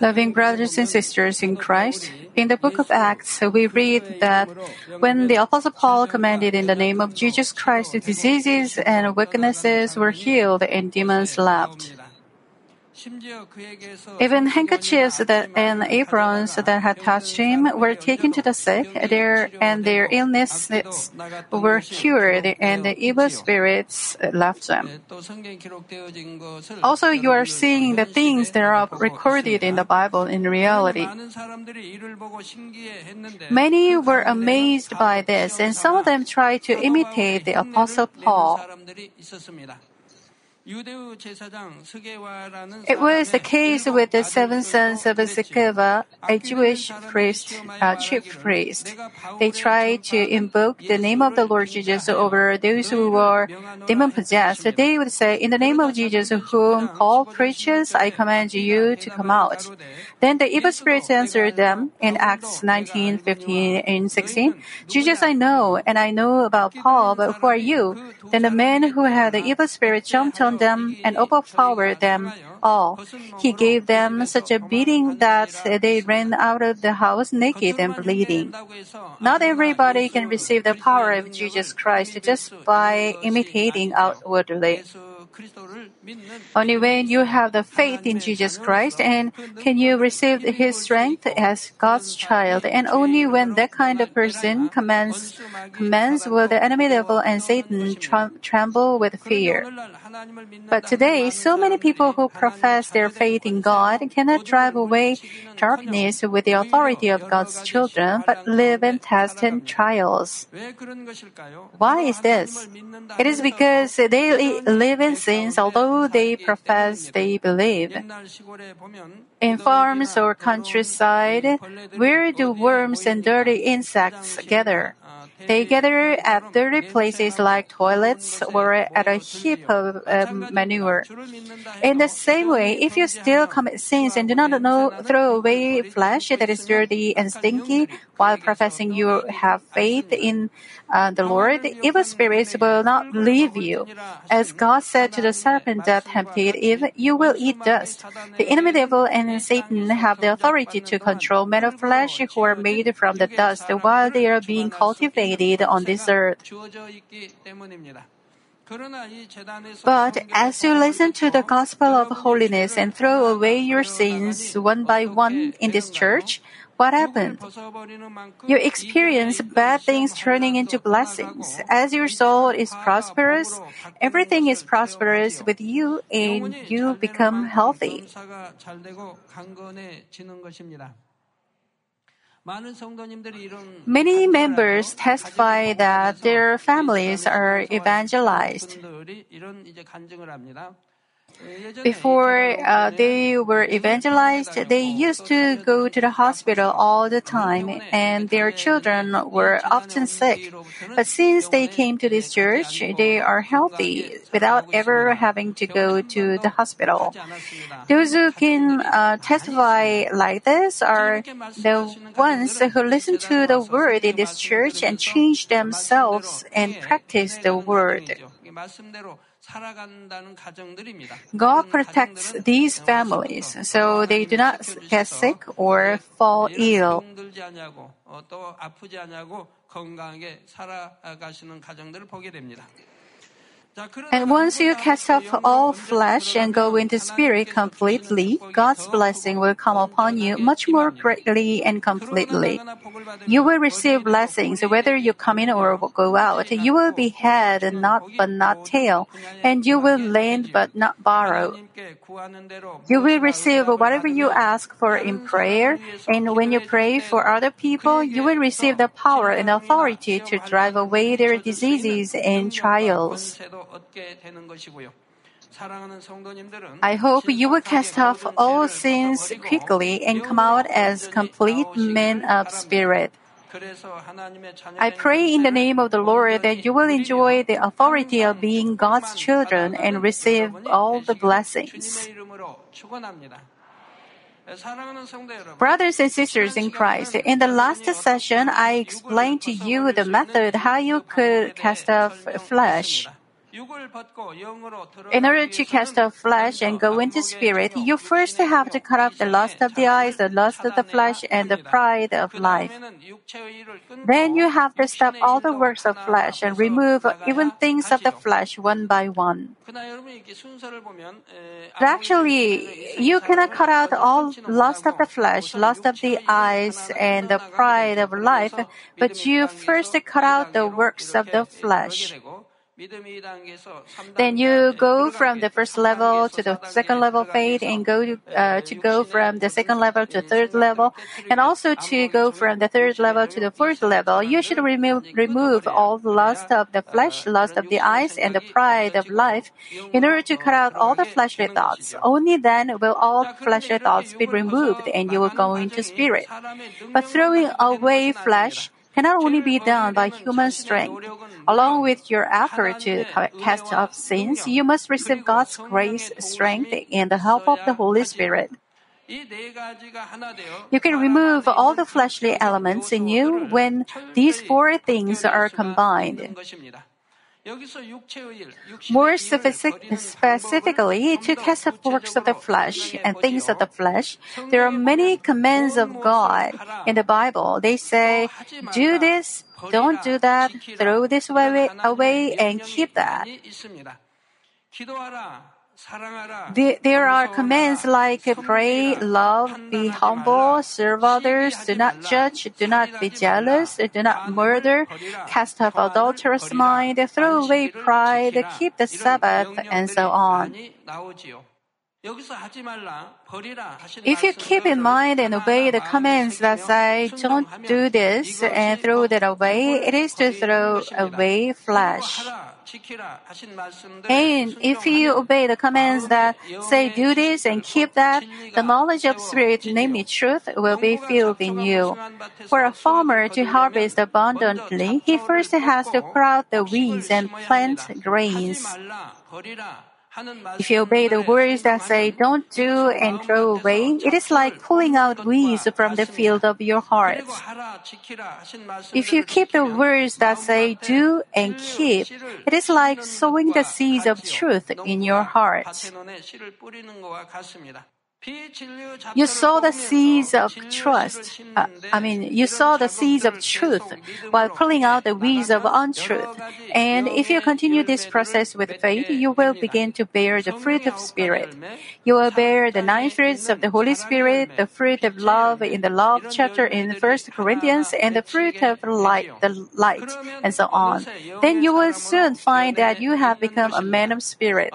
Loving brothers and sisters in Christ, in the book of Acts, we read that when the Apostle Paul commanded in the name of Jesus Christ, diseases and weaknesses were healed and demons left. Even handkerchiefs that, and aprons that had touched him were taken to the sick, there, and their illnesses were cured, and the evil spirits left them. Also, you are seeing the things that are recorded in the Bible in reality. Many were amazed by this, and some of them tried to imitate the Apostle Paul. It was the case with the seven sons of Sceva, a Jewish priest, a uh, chief priest. They tried to invoke the name of the Lord Jesus over those who were demon possessed. They would say, In the name of Jesus, whom Paul preaches, I command you to come out. Then the evil spirits answered them in Acts 19, 15, and 16. Jesus I know, and I know about Paul, but who are you? Then the man who had the evil spirit jumped on them and overpowered them all. He gave them such a beating that they ran out of the house naked and bleeding. Not everybody can receive the power of Jesus Christ just by imitating outwardly. Only when you have the faith in Jesus Christ and can you receive his strength as God's child. And only when that kind of person commands, commands will the enemy devil and Satan tremble with fear. But today, so many people who profess their faith in God cannot drive away darkness with the authority of God's children, but live in tests and trials. Why is this? It is because they live in sins although they profess they believe. In farms or countryside, where do worms and dirty insects gather? They gather at dirty places like toilets or at a heap of um, manure. In the same way, if you still commit sins and do not know, throw away flesh that is dirty and stinky while professing you have faith in uh, the Lord, evil spirits will not leave you. As God said to the serpent that tempted Eve, you will eat dust. The enemy devil and Satan have the authority to control men of flesh who are made from the dust while they are being cultivated needed on this earth. But as you listen to the gospel of holiness and throw away your sins one by one in this church, what happened? You experience bad things turning into blessings. As your soul is prosperous, everything is prosperous with you and you become healthy. Many members testify that their families are evangelized. Before uh, they were evangelized, they used to go to the hospital all the time, and their children were often sick. But since they came to this church, they are healthy without ever having to go to the hospital. Those who can uh, testify like this are the ones who listen to the word in this church and change themselves and practice the word. God protects these families so they do not get sick or fall ill. 어, 또 아프지 않냐고 건강하게 살아가시는 가정들을 보게 됩니다. And once you cast off all flesh and go into spirit completely, God's blessing will come upon you much more greatly and completely. You will receive blessings whether you come in or go out. You will be head and not but not tail, and you will lend but not borrow. You will receive whatever you ask for in prayer, and when you pray for other people, you will receive the power and authority to drive away their diseases and trials. I hope you will cast off all sins quickly and come out as complete men of spirit. I pray in the name of the Lord that you will enjoy the authority of being God's children and receive all the blessings. Brothers and sisters in Christ, in the last session, I explained to you the method how you could cast off flesh. In order to cast off flesh and go into spirit, you first have to cut off the lust of the eyes, the lust of the flesh, and the pride of life. Then you have to stop all the works of flesh and remove even things of the flesh one by one. But actually, you cannot cut out all lust of the flesh, lust of the eyes, and the pride of life, but you first cut out the works of the flesh. Then you go from the first level to the second level faith and go to, uh, to go from the second level to third level and also to go from the third level to the fourth level. You should remove, remove all the lust of the flesh, lust of the eyes, and the pride of life in order to cut out all the fleshly thoughts. Only then will all fleshly thoughts be removed and you will go into spirit. But throwing away flesh, cannot only be done by human strength. Along with your effort to cast off sins, you must receive God's grace, strength, and the help of the Holy Spirit. You can remove all the fleshly elements in you when these four things are combined. More specific, specifically, to cast off works of the flesh and things of the flesh, there are many commands of God in the Bible. They say, do this, don't do that, throw this away, away and keep that. There are commands like pray, love, be humble, serve others, do not judge, do not be jealous, do not murder, cast off adulterous mind, throw away pride, keep the Sabbath, and so on. If you keep in mind and obey the commands that say, don't do this and throw that away, it is to throw away flesh. And if you obey the commands that say do this and keep that, the knowledge of spirit, namely truth, will be filled in you. For a farmer to harvest abundantly, he first has to out the weeds and plant grains. If you obey the words that say don't do and throw away, it is like pulling out weeds from the field of your heart. If you keep the words that say do and keep, it is like sowing the seeds of truth in your heart. You sow the seeds of trust. Uh, I mean, you sow the seeds of truth while pulling out the weeds of untruth. And if you continue this process with faith, you will begin to bear the fruit of Spirit. You will bear the nine fruits of the Holy Spirit, the fruit of love in the love chapter in 1 Corinthians, and the fruit of light, the light, and so on. Then you will soon find that you have become a man of spirit.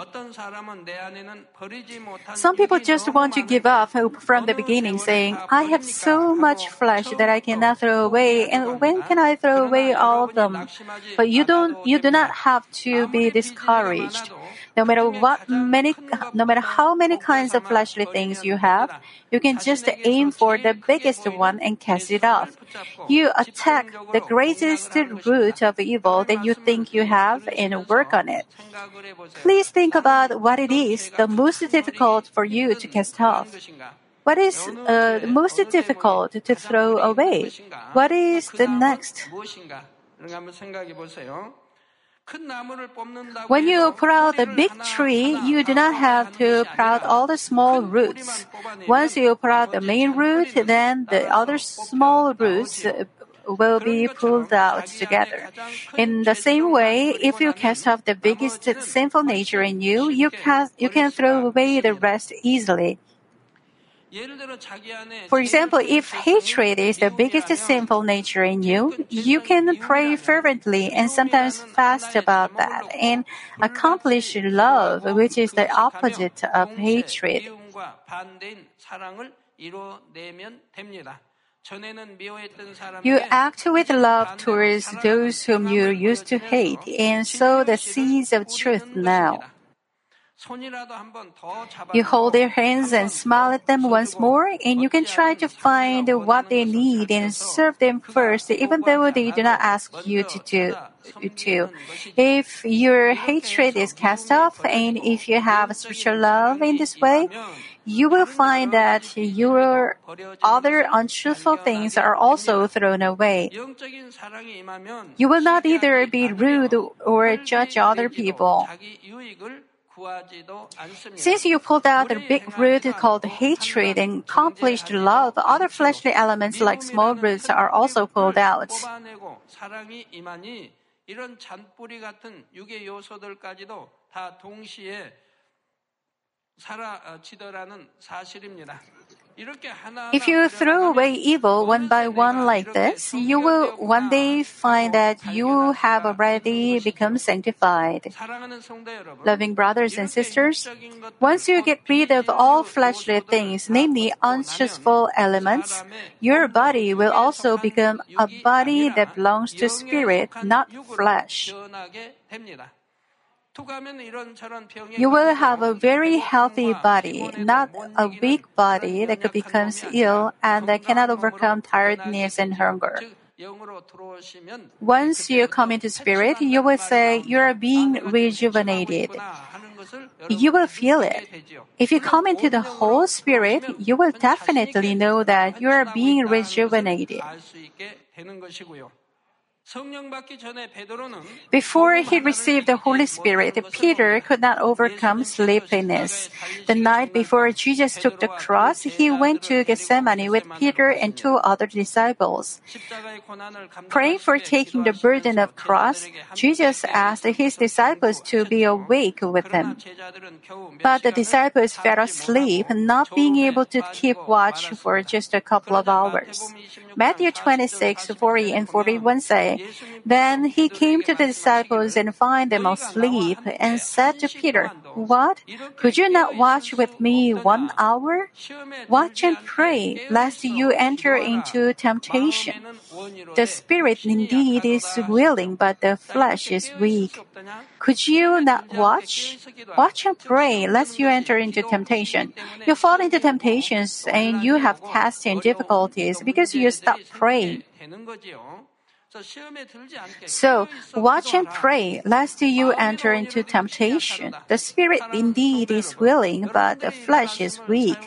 Some people just want to give up hope from the beginning, saying, I have so much flesh that I cannot throw away, and when can I throw away all of them? But you don't, you do not have to be discouraged. No matter what many, no matter how many kinds of fleshly things you have, you can just aim for the biggest one and cast it off. You attack the greatest root of evil that you think you have and work on it. Please think about what it is the most difficult for you to cast off. What is uh, most difficult to throw away? What is the next? When you put out the big tree, you do not have to put out all the small roots. Once you put out the main root, then the other small roots uh, will be pulled out together. In the same way, if you cast off the biggest sinful nature in you, you can, you can throw away the rest easily. For example, if hatred is the biggest sinful nature in you, you can pray fervently and sometimes fast about that and accomplish love, which is the opposite of hatred. You act with love towards those whom you used to hate and sow the seeds of truth now. You hold their hands and smile at them once more, and you can try to find what they need and serve them first, even though they do not ask you to do to. If your hatred is cast off, and if you have spiritual love in this way, you will find that your other untruthful things are also thrown away. You will not either be rude or judge other people. Since you pulled out the big root called hatred and accomplished love, other fleshly elements like small roots are also pulled out. 이런 잔뿌리 같은 육의 요소들까지도 다 동시에 사라지더라는 사실입니다. If you throw away evil one by one like this, you will one day find that you have already become sanctified. Loving brothers and sisters, once you get rid of all fleshly things, namely unstressful elements, your body will also become a body that belongs to spirit, not flesh. You will have a very healthy body, not a weak body that becomes ill and that cannot overcome tiredness and hunger. Once you come into spirit, you will say you are being rejuvenated. You will feel it. If you come into the whole spirit, you will definitely know that you are being rejuvenated. Before he received the Holy Spirit, Peter could not overcome sleepiness. The night before Jesus took the cross, he went to Gethsemane with Peter and two other disciples. Praying for taking the burden of cross, Jesus asked his disciples to be awake with him. But the disciples fell asleep, not being able to keep watch for just a couple of hours. Matthew 26, 40 and 41 say, then he came to the disciples and found them asleep and said to Peter, What? Could you not watch with me one hour? Watch and pray, lest you enter into temptation. The spirit indeed is willing, but the flesh is weak. Could you not watch? Watch and pray, lest you enter into temptation. You fall into temptations and you have tests and difficulties because you stop praying. So watch and pray, lest you enter into temptation. The spirit indeed is willing, but the flesh is weak.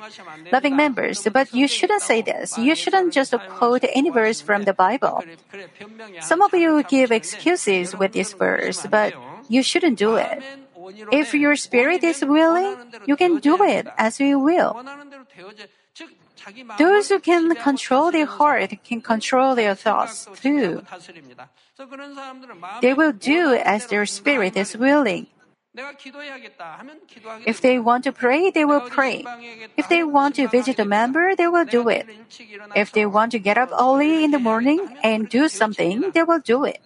Loving members, but you shouldn't say this. You shouldn't just quote any verse from the Bible. Some of you give excuses with this verse, but you shouldn't do it. If your spirit is willing, you can do it as you will. Those who can control their heart can control their thoughts too. They will do as their spirit is willing. If they want to pray, they will pray. If they want to visit a member, they will do it. If they want to get up early in the morning and do something, they will do it.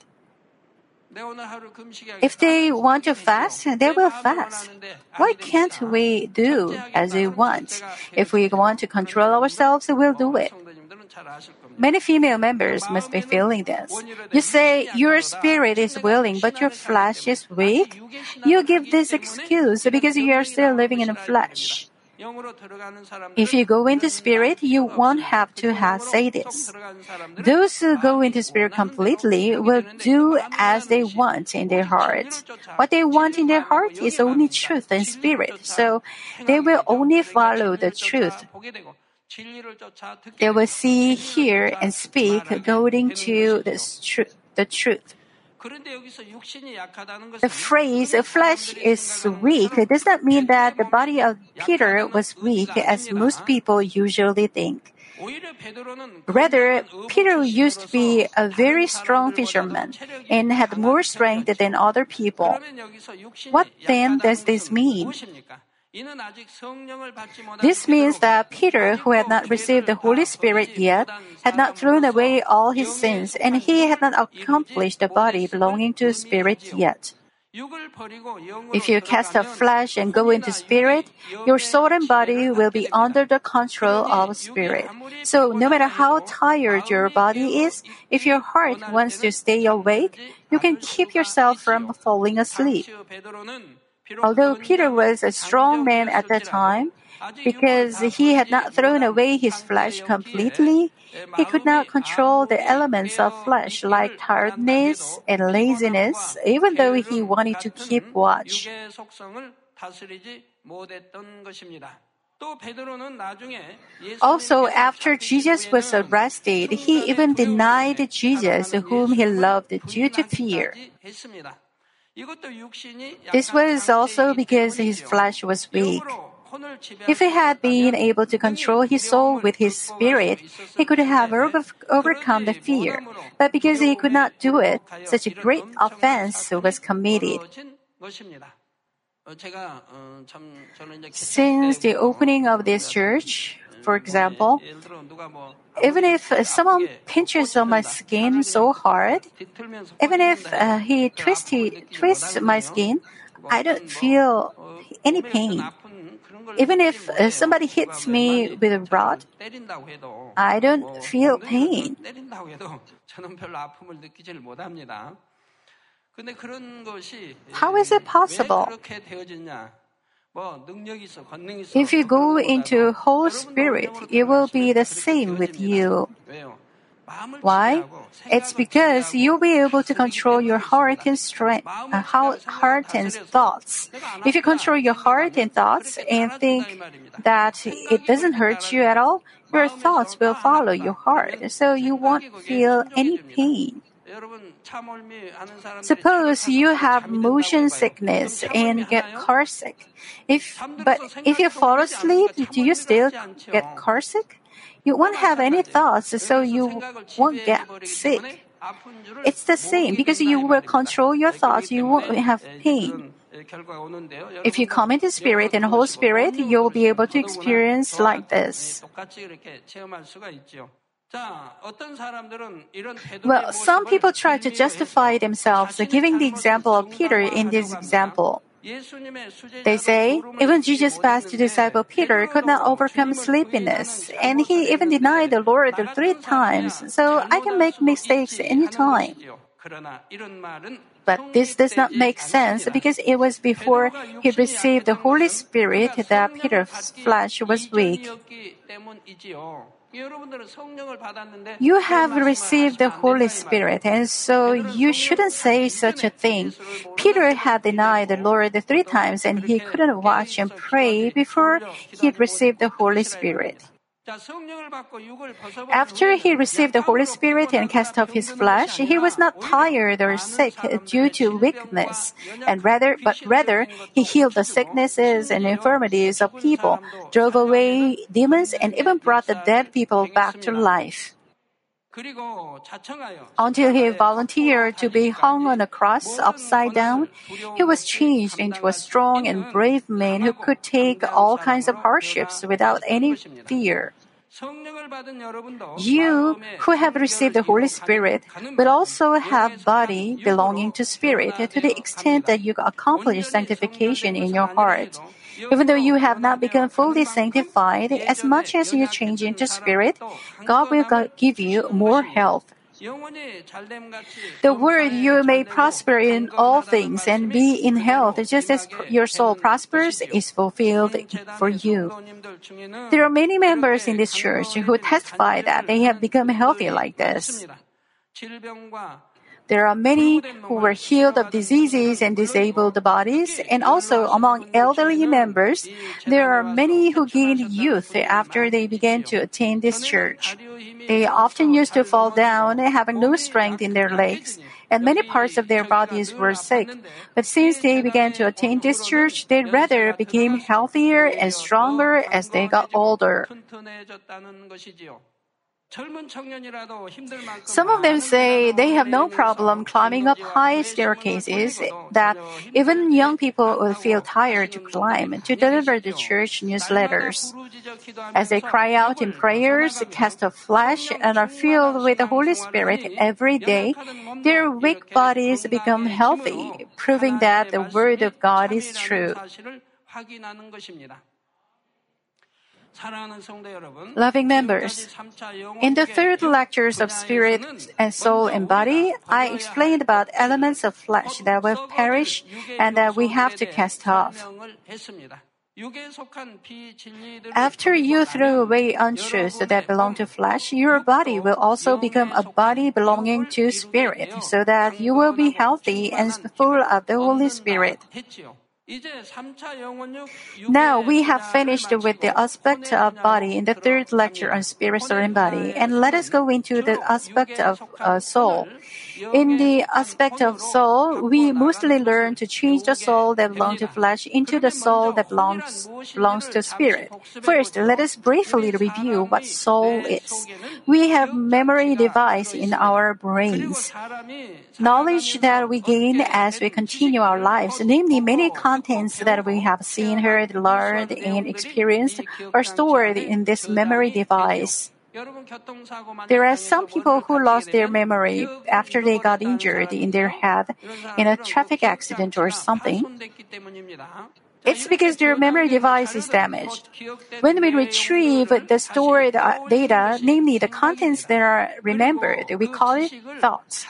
If they want to fast, they will fast. Why can't we do as we want? If we want to control ourselves, we'll do it. Many female members must be feeling this. You say your spirit is willing, but your flesh is weak. You give this excuse because you are still living in the flesh. If you go into spirit, you won't have to have say this. Those who go into spirit completely will do as they want in their heart. What they want in their heart is only truth and spirit, so they will only follow the truth. They will see, hear, and speak according to the, stru- the truth. The phrase flesh is weak does not mean that the body of Peter was weak as most people usually think. Rather, Peter used to be a very strong fisherman and had more strength than other people. What then does this mean? This means that Peter, who had not received the Holy Spirit yet, had not thrown away all his sins, and he had not accomplished the body belonging to spirit yet. If you cast off flesh and go into spirit, your soul and body will be under the control of spirit. So no matter how tired your body is, if your heart wants to stay awake, you can keep yourself from falling asleep. Although Peter was a strong man at that time, because he had not thrown away his flesh completely, he could not control the elements of flesh like tiredness and laziness, even though he wanted to keep watch. Also, after Jesus was arrested, he even denied Jesus, whom he loved, due to fear. This was also because his flesh was weak. If he had been able to control his soul with his spirit, he could have overcome the fear. But because he could not do it, such a great offense was committed. Since the opening of this church, for example, even if uh, someone pinches on my skin so hard, even if uh, he twists, twists my skin, I don't feel any pain. Even if uh, somebody hits me with a rod, I don't feel pain. How is it possible? If you go into whole Spirit, it will be the same with you. Why? It's because you'll be able to control your heart and strength, uh, heart and thoughts. If you control your heart and thoughts and think that it doesn't hurt you at all, your thoughts will follow your heart, so you won't feel any pain. Suppose you have motion sickness and get car sick. If, but if you fall asleep, do you still get car sick? You won't have any thoughts, so you won't get sick. It's the same because you will control your thoughts, you won't have pain. If you come into Spirit and whole Spirit, you'll be able to experience like this. Well, some people try to justify themselves giving the example of Peter in this example. They say even Jesus' past disciple Peter could not overcome sleepiness, and he even denied the Lord three times, so I can make mistakes any time. But this does not make sense because it was before he received the Holy Spirit that Peter's flesh was weak. You have received the Holy Spirit, and so you shouldn't say such a thing. Peter had denied the Lord three times, and he couldn't watch and pray before he received the Holy Spirit. After he received the Holy Spirit and cast off his flesh, he was not tired or sick due to weakness, and rather, but rather, he healed the sicknesses and infirmities of people, drove away demons, and even brought the dead people back to life. Until he volunteered to be hung on a cross upside down, he was changed into a strong and brave man who could take all kinds of hardships without any fear. You who have received the Holy Spirit will also have body belonging to spirit to the extent that you accomplish sanctification in your heart. Even though you have not become fully sanctified, as much as you change into spirit, God will give you more health. The word you may prosper in all things and be in health just as your soul prospers is fulfilled for you. There are many members in this church who testify that they have become healthy like this. There are many who were healed of diseases and disabled bodies, and also among elderly members, there are many who gained youth after they began to attend this church. They often used to fall down, and having no strength in their legs, and many parts of their bodies were sick. But since they began to attend this church, they rather became healthier and stronger as they got older. Some of them say they have no problem climbing up high staircases, that even young people will feel tired to climb to deliver the church newsletters. As they cry out in prayers, cast off flesh, and are filled with the Holy Spirit every day, their weak bodies become healthy, proving that the Word of God is true. Loving members, in the third lectures of Spirit and Soul and Body, I explained about elements of flesh that will perish and that we have to cast off. After you throw away untruths that belong to flesh, your body will also become a body belonging to spirit, so that you will be healthy and full of the Holy Spirit. Now we have finished with the aspect of body in the third lecture on spirit, soul, and body, and let us go into the aspect of uh, soul. In the aspect of soul, we mostly learn to change the soul that belongs to flesh into the soul that belongs, belongs to spirit. First, let us briefly review what soul is. We have memory device in our brains. Knowledge that we gain as we continue our lives, namely many contents that we have seen, heard, learned, and experienced, are stored in this memory device. There are some people who lost their memory after they got injured in their head in a traffic accident or something. It's because their memory device is damaged. When we retrieve the stored uh, data, namely the contents that are remembered, we call it thoughts.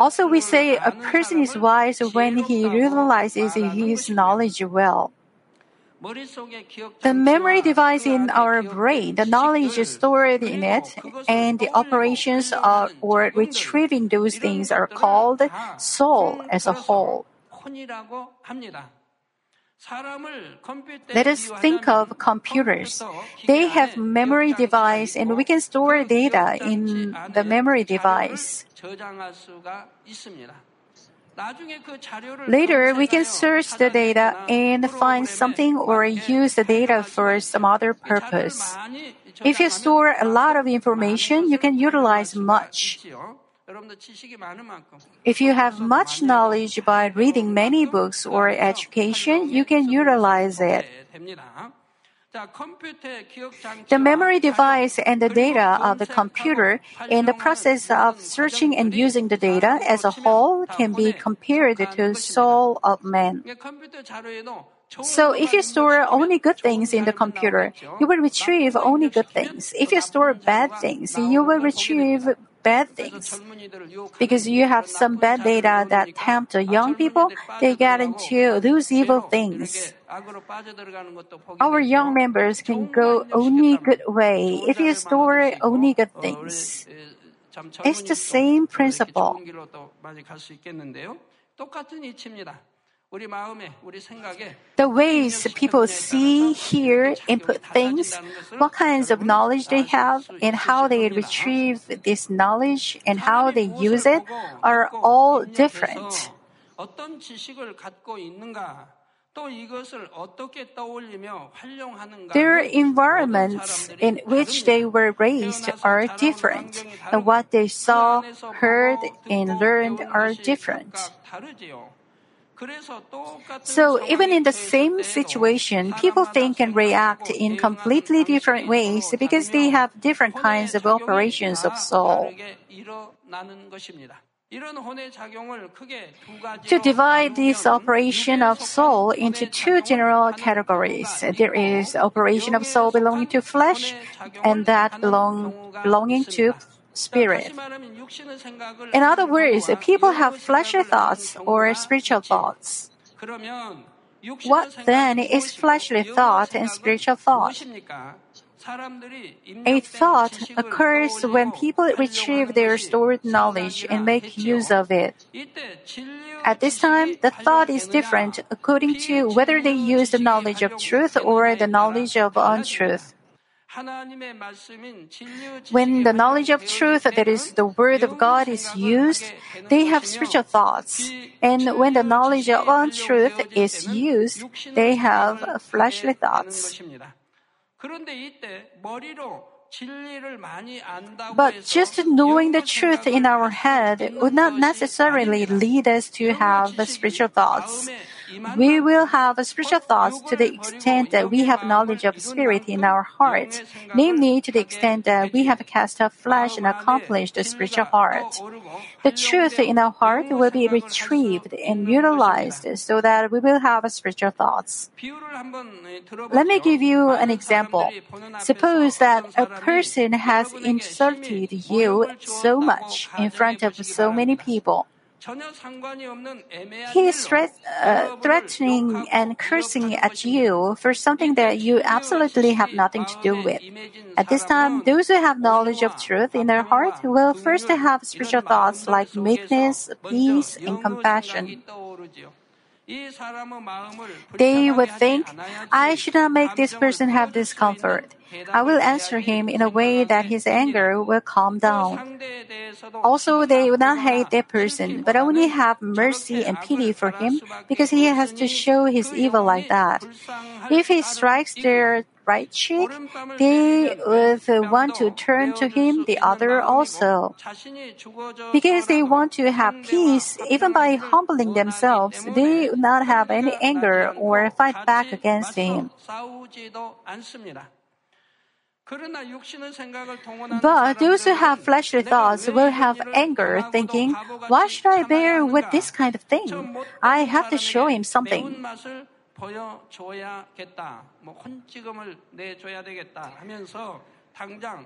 Also, we say a person is wise when he realizes his knowledge well. The memory device in our brain, the knowledge stored in it, and the operations of, or retrieving those things are called soul as a whole. Let us think of computers. They have memory device and we can store data in the memory device. Later, we can search the data and find something or use the data for some other purpose. If you store a lot of information, you can utilize much. If you have much knowledge by reading many books or education, you can utilize it. The memory device and the data of the computer in the process of searching and using the data as a whole can be compared to the soul of man. So if you store only good things in the computer, you will retrieve only good things. If you store bad things, you will retrieve bad things. Because you have some bad data that tempt young people, they get into those evil things. Our young members can go only good way if you store only good things. It's the same principle. The ways people see, hear, input things, what kinds of knowledge they have, and how they retrieve this knowledge and how they use it are all different. Their environments in which they were raised are different, and what they saw, heard, and learned are different. So even in the same situation, people think and react in completely different ways because they have different kinds of operations of soul. To divide this operation of soul into two general categories, there is operation of soul belonging to flesh and that belong, belonging to spirit. In other words, people have fleshly thoughts or spiritual thoughts. What then is fleshly thought and spiritual thought? A thought occurs when people retrieve their stored knowledge and make use of it. At this time, the thought is different according to whether they use the knowledge of truth or the knowledge of untruth. When the knowledge of truth, that is the word of God, is used, they have spiritual thoughts. And when the knowledge of untruth is used, they have fleshly thoughts. But just knowing the truth in our head would not necessarily lead us to have spiritual thoughts. We will have spiritual thoughts to the extent that we have knowledge of spirit in our hearts, namely to the extent that we have cast off flesh and accomplished the spiritual heart. The truth in our heart will be retrieved and utilized so that we will have spiritual thoughts. Let me give you an example. Suppose that a person has insulted you so much in front of so many people. He is threat, uh, threatening and cursing at you for something that you absolutely have nothing to do with. At this time, those who have knowledge of truth in their heart will first have spiritual thoughts like meekness, peace, and compassion. They would think, I should not make this person have discomfort. I will answer him in a way that his anger will calm down. Also, they will not hate that person, but only have mercy and pity for him because he has to show his evil like that. If he strikes their right cheek, they would want to turn to him the other also. Because they want to have peace, even by humbling themselves, they would not have any anger or fight back against him. But those who have fleshly thoughts will have anger, thinking, Why should I bear with this kind of thing? I have to show him something.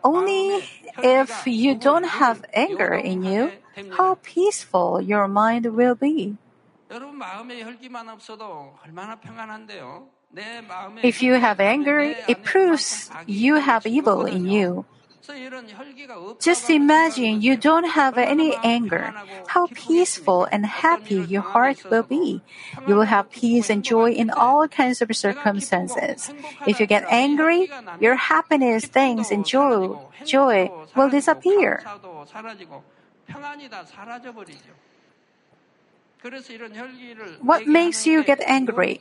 Only if you don't have anger in you, how peaceful your mind will be. If you have anger, it proves you have evil in you. Just imagine you don't have any anger. How peaceful and happy your heart will be. You will have peace and joy in all kinds of circumstances. If you get angry, your happiness, thanks, and joy, joy will disappear. What makes you get angry?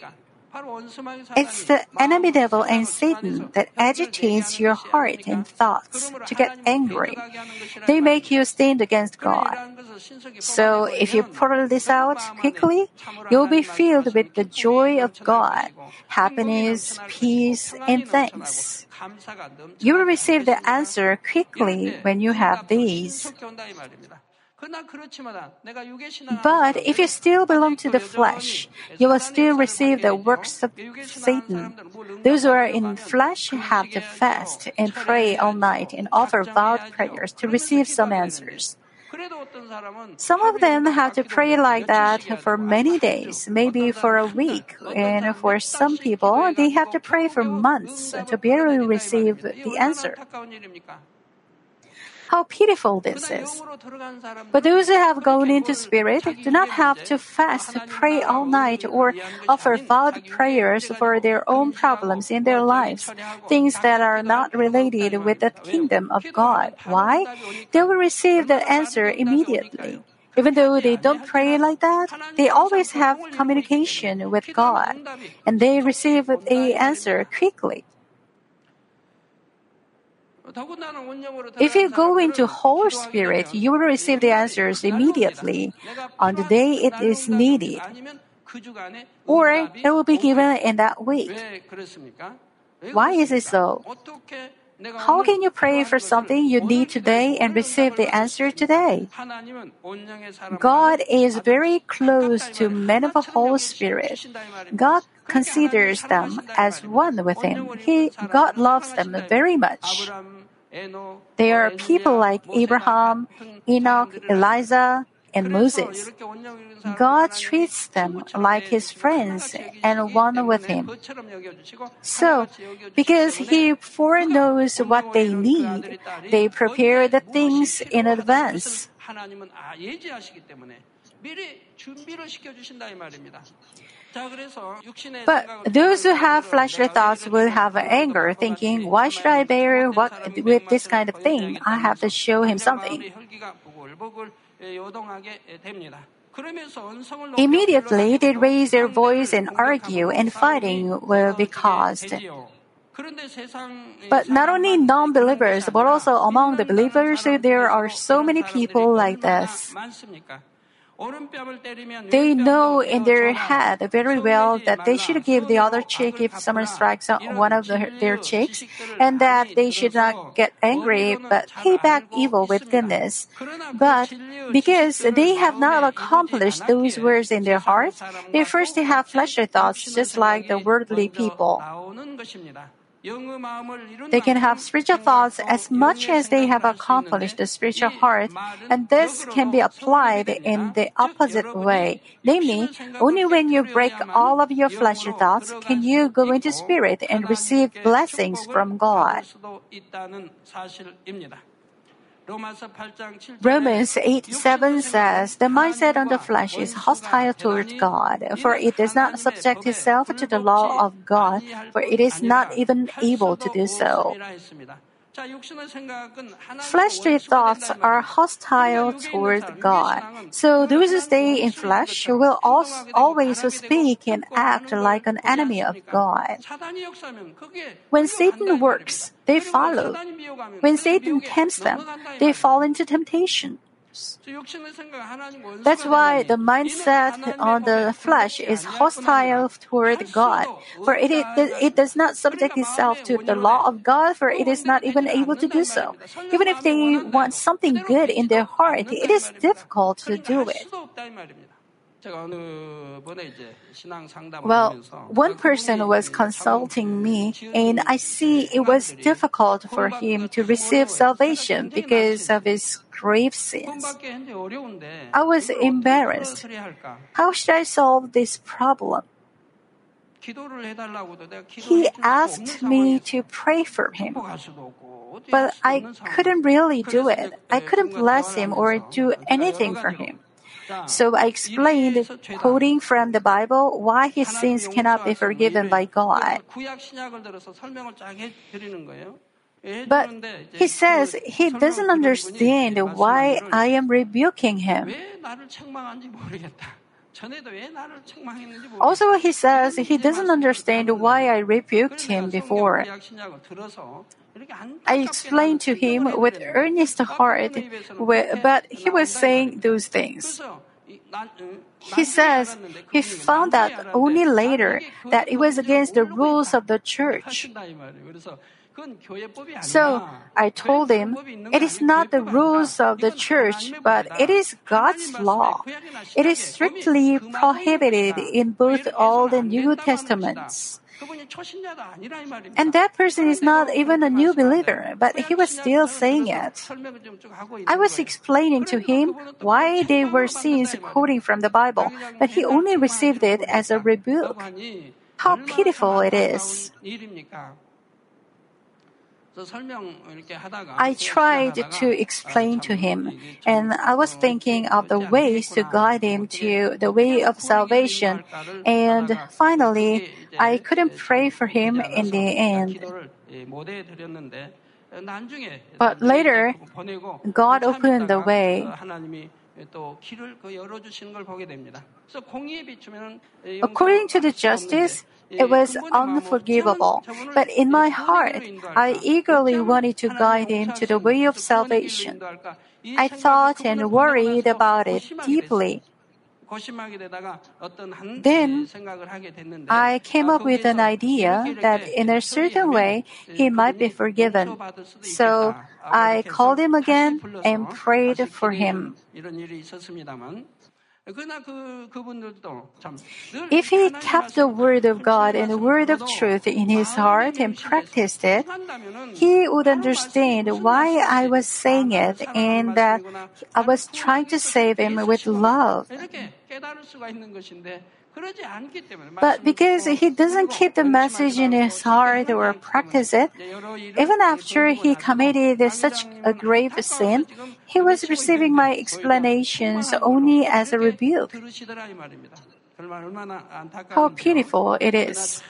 It's the enemy devil and Satan that agitates your heart and thoughts to get angry. They make you stand against God. So if you pull this out quickly, you'll be filled with the joy of God, happiness, peace, and thanks. You will receive the answer quickly when you have these. But if you still belong to the flesh, you will still receive the works of Satan. Those who are in flesh have to fast and pray all night and offer vowed prayers to receive some answers. Some of them have to pray like that for many days, maybe for a week, and for some people, they have to pray for months to barely receive the answer. How pitiful this is. But those who have gone into spirit do not have to fast, pray all night, or offer vowed prayers for their own problems in their lives, things that are not related with the kingdom of God. Why? They will receive the answer immediately. Even though they don't pray like that, they always have communication with God, and they receive the answer quickly. If you go into whole spirit, you will receive the answers immediately on the day it is needed. Or it will be given in that week. Why is it so? How can you pray for something you need today and receive the answer today? God is very close to men of a whole spirit. God considers them as one with Him. He, God loves them very much. They are people like Abraham, Enoch, Elijah, and Moses. God treats them like his friends and one with him. So, because he foreknows what they need, they prepare the things in advance. But those who have fleshly thoughts will have anger, thinking, Why should I bear what, with this kind of thing? I have to show him something. Immediately they raise their voice and argue, and fighting will be caused. But not only non believers, but also among the believers, there are so many people like this. They know in their head very well that they should give the other cheek if someone strikes one of the, their cheeks, and that they should not get angry but pay back evil with goodness. But because they have not accomplished those words in their hearts, they first have fleshly thoughts just like the worldly people. They can have spiritual thoughts as much as they have accomplished the spiritual heart, and this can be applied in the opposite way. Namely, only when you break all of your fleshly thoughts can you go into spirit and receive blessings from God. Romans 8 7 says, The mindset on the flesh is hostile toward God, for it does not subject itself to the law of God, for it is not even able to do so. Fleshly thoughts are hostile toward God. So those who stay in flesh will also always speak and act like an enemy of God. When Satan works, they follow. When Satan tempts them, they fall into temptation. That's why the mindset on the flesh is hostile toward God, for it, it, it does not subject itself to the law of God, for it is not even able to do so. Even if they want something good in their heart, it is difficult to do it. Well, one person was consulting me, and I see it was difficult for him to receive salvation because of his grave sins. I was embarrassed. How should I solve this problem? He asked me to pray for him. But I couldn't really do it. I couldn't bless him or do anything for him. So I explained, quoting from the Bible, why his sins cannot be forgiven by God. But he says he doesn't understand why I am rebuking him. Also, he says he doesn't understand why I rebuked him before. I explained to him with earnest heart, but he was saying those things. He says he found out only later that it was against the rules of the church. So I told him, it is not the rules of the church, but it is God's law. It is strictly prohibited in both Old and New Testaments. And that person is not even a new believer, but he was still saying it. I was explaining to him why they were sins quoting from the Bible, but he only received it as a rebuke. How pitiful it is. I tried to explain to him, and I was thinking of the ways to guide him to the way of salvation, and finally, I couldn't pray for him in the end. But later, God opened the way. According to the justice, it was unforgivable. But in my heart, I eagerly wanted to guide him to the way of salvation. I thought and worried about it deeply. Then I came up with an idea that in a certain way he might be forgiven. So I called him again and prayed for him. If he kept the word of God and the word of truth in his heart and practiced it, he would understand why I was saying it and that I was trying to save him with love. But because he doesn't keep the message in his heart or practice it, even after he committed such a grave sin, he was receiving my explanations only as a rebuke. How pitiful it is.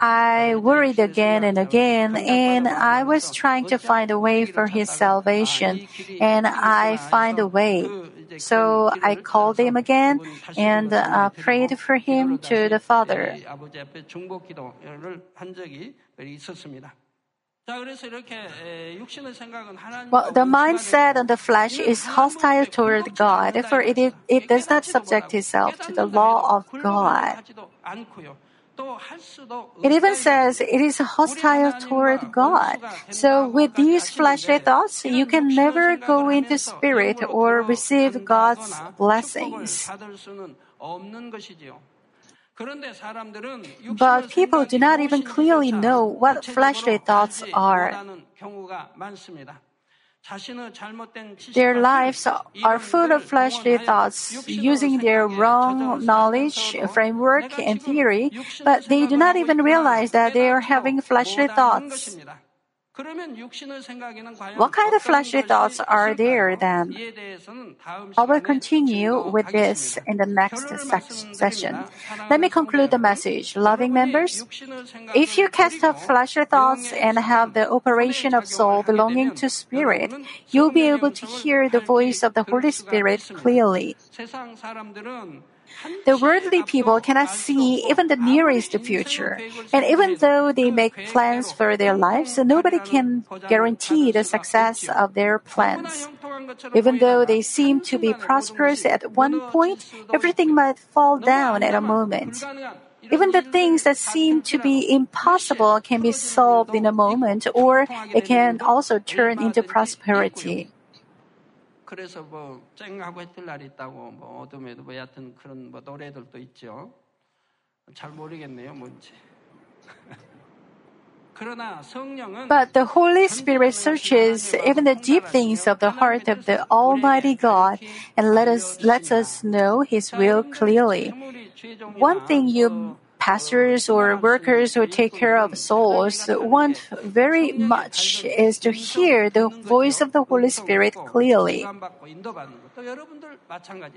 I worried again and again, and I was trying to find a way for his salvation, and I find a way. So I called him again and uh, prayed for him to the Father. Well, the mindset on the flesh is hostile toward God, for it, it, it does not subject itself to the law of God. It even says it is hostile toward God. So with these fleshly thoughts, you can never go into spirit or receive God's blessings. But people do not even clearly know what fleshly thoughts are. Their lives are full of fleshly thoughts, using their wrong knowledge, framework, and theory, but they do not even realize that they are having fleshly thoughts. What kind of fleshly thoughts are there then? I will continue with this in the next session. Let me conclude the message. Loving members, if you cast off fleshly thoughts and have the operation of soul belonging to spirit, you'll be able to hear the voice of the Holy Spirit clearly. The worldly people cannot see even the nearest future. And even though they make plans for their lives, nobody can guarantee the success of their plans. Even though they seem to be prosperous at one point, everything might fall down at a moment. Even the things that seem to be impossible can be solved in a moment, or it can also turn into prosperity. 그래서 뭐 쨍하고 해뜰 날이 있다고 뭐 어둠에도 뭐 여하튼 그런 뭐 노래들도 있죠. 잘 모르겠네요, 뭔지. But the Holy Spirit searches even the deep things of the heart of the Almighty God and let us lets us know His will clearly. One thing you pastors or workers who take care of souls want very much is to hear the voice of the Holy Spirit clearly.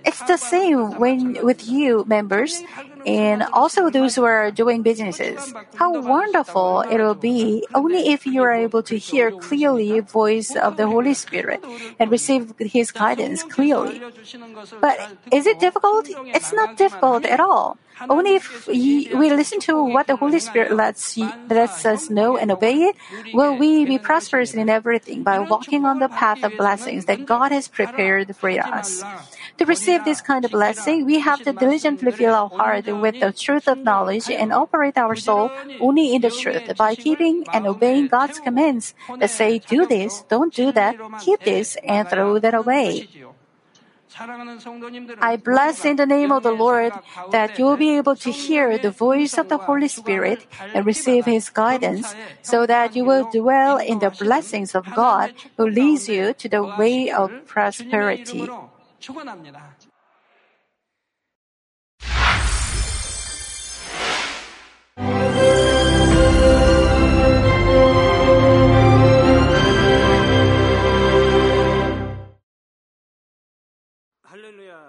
It's the same when with you members and also those who are doing businesses. How wonderful it will be only if you are able to hear clearly voice of the Holy Spirit and receive his guidance clearly. But is it difficult? It's not difficult at all. Only if we listen to what the Holy Spirit lets, lets us know and obey it, will we be prosperous in everything by walking on the path of blessings that God has prepared for us. To receive this kind of blessing, we have to diligently fill our heart with the truth of knowledge and operate our soul only in the truth by keeping and obeying God's commands that say, do this, don't do that, keep this, and throw that away. I bless in the name of the Lord that you will be able to hear the voice of the Holy Spirit and receive His guidance so that you will dwell in the blessings of God who leads you to the way of prosperity.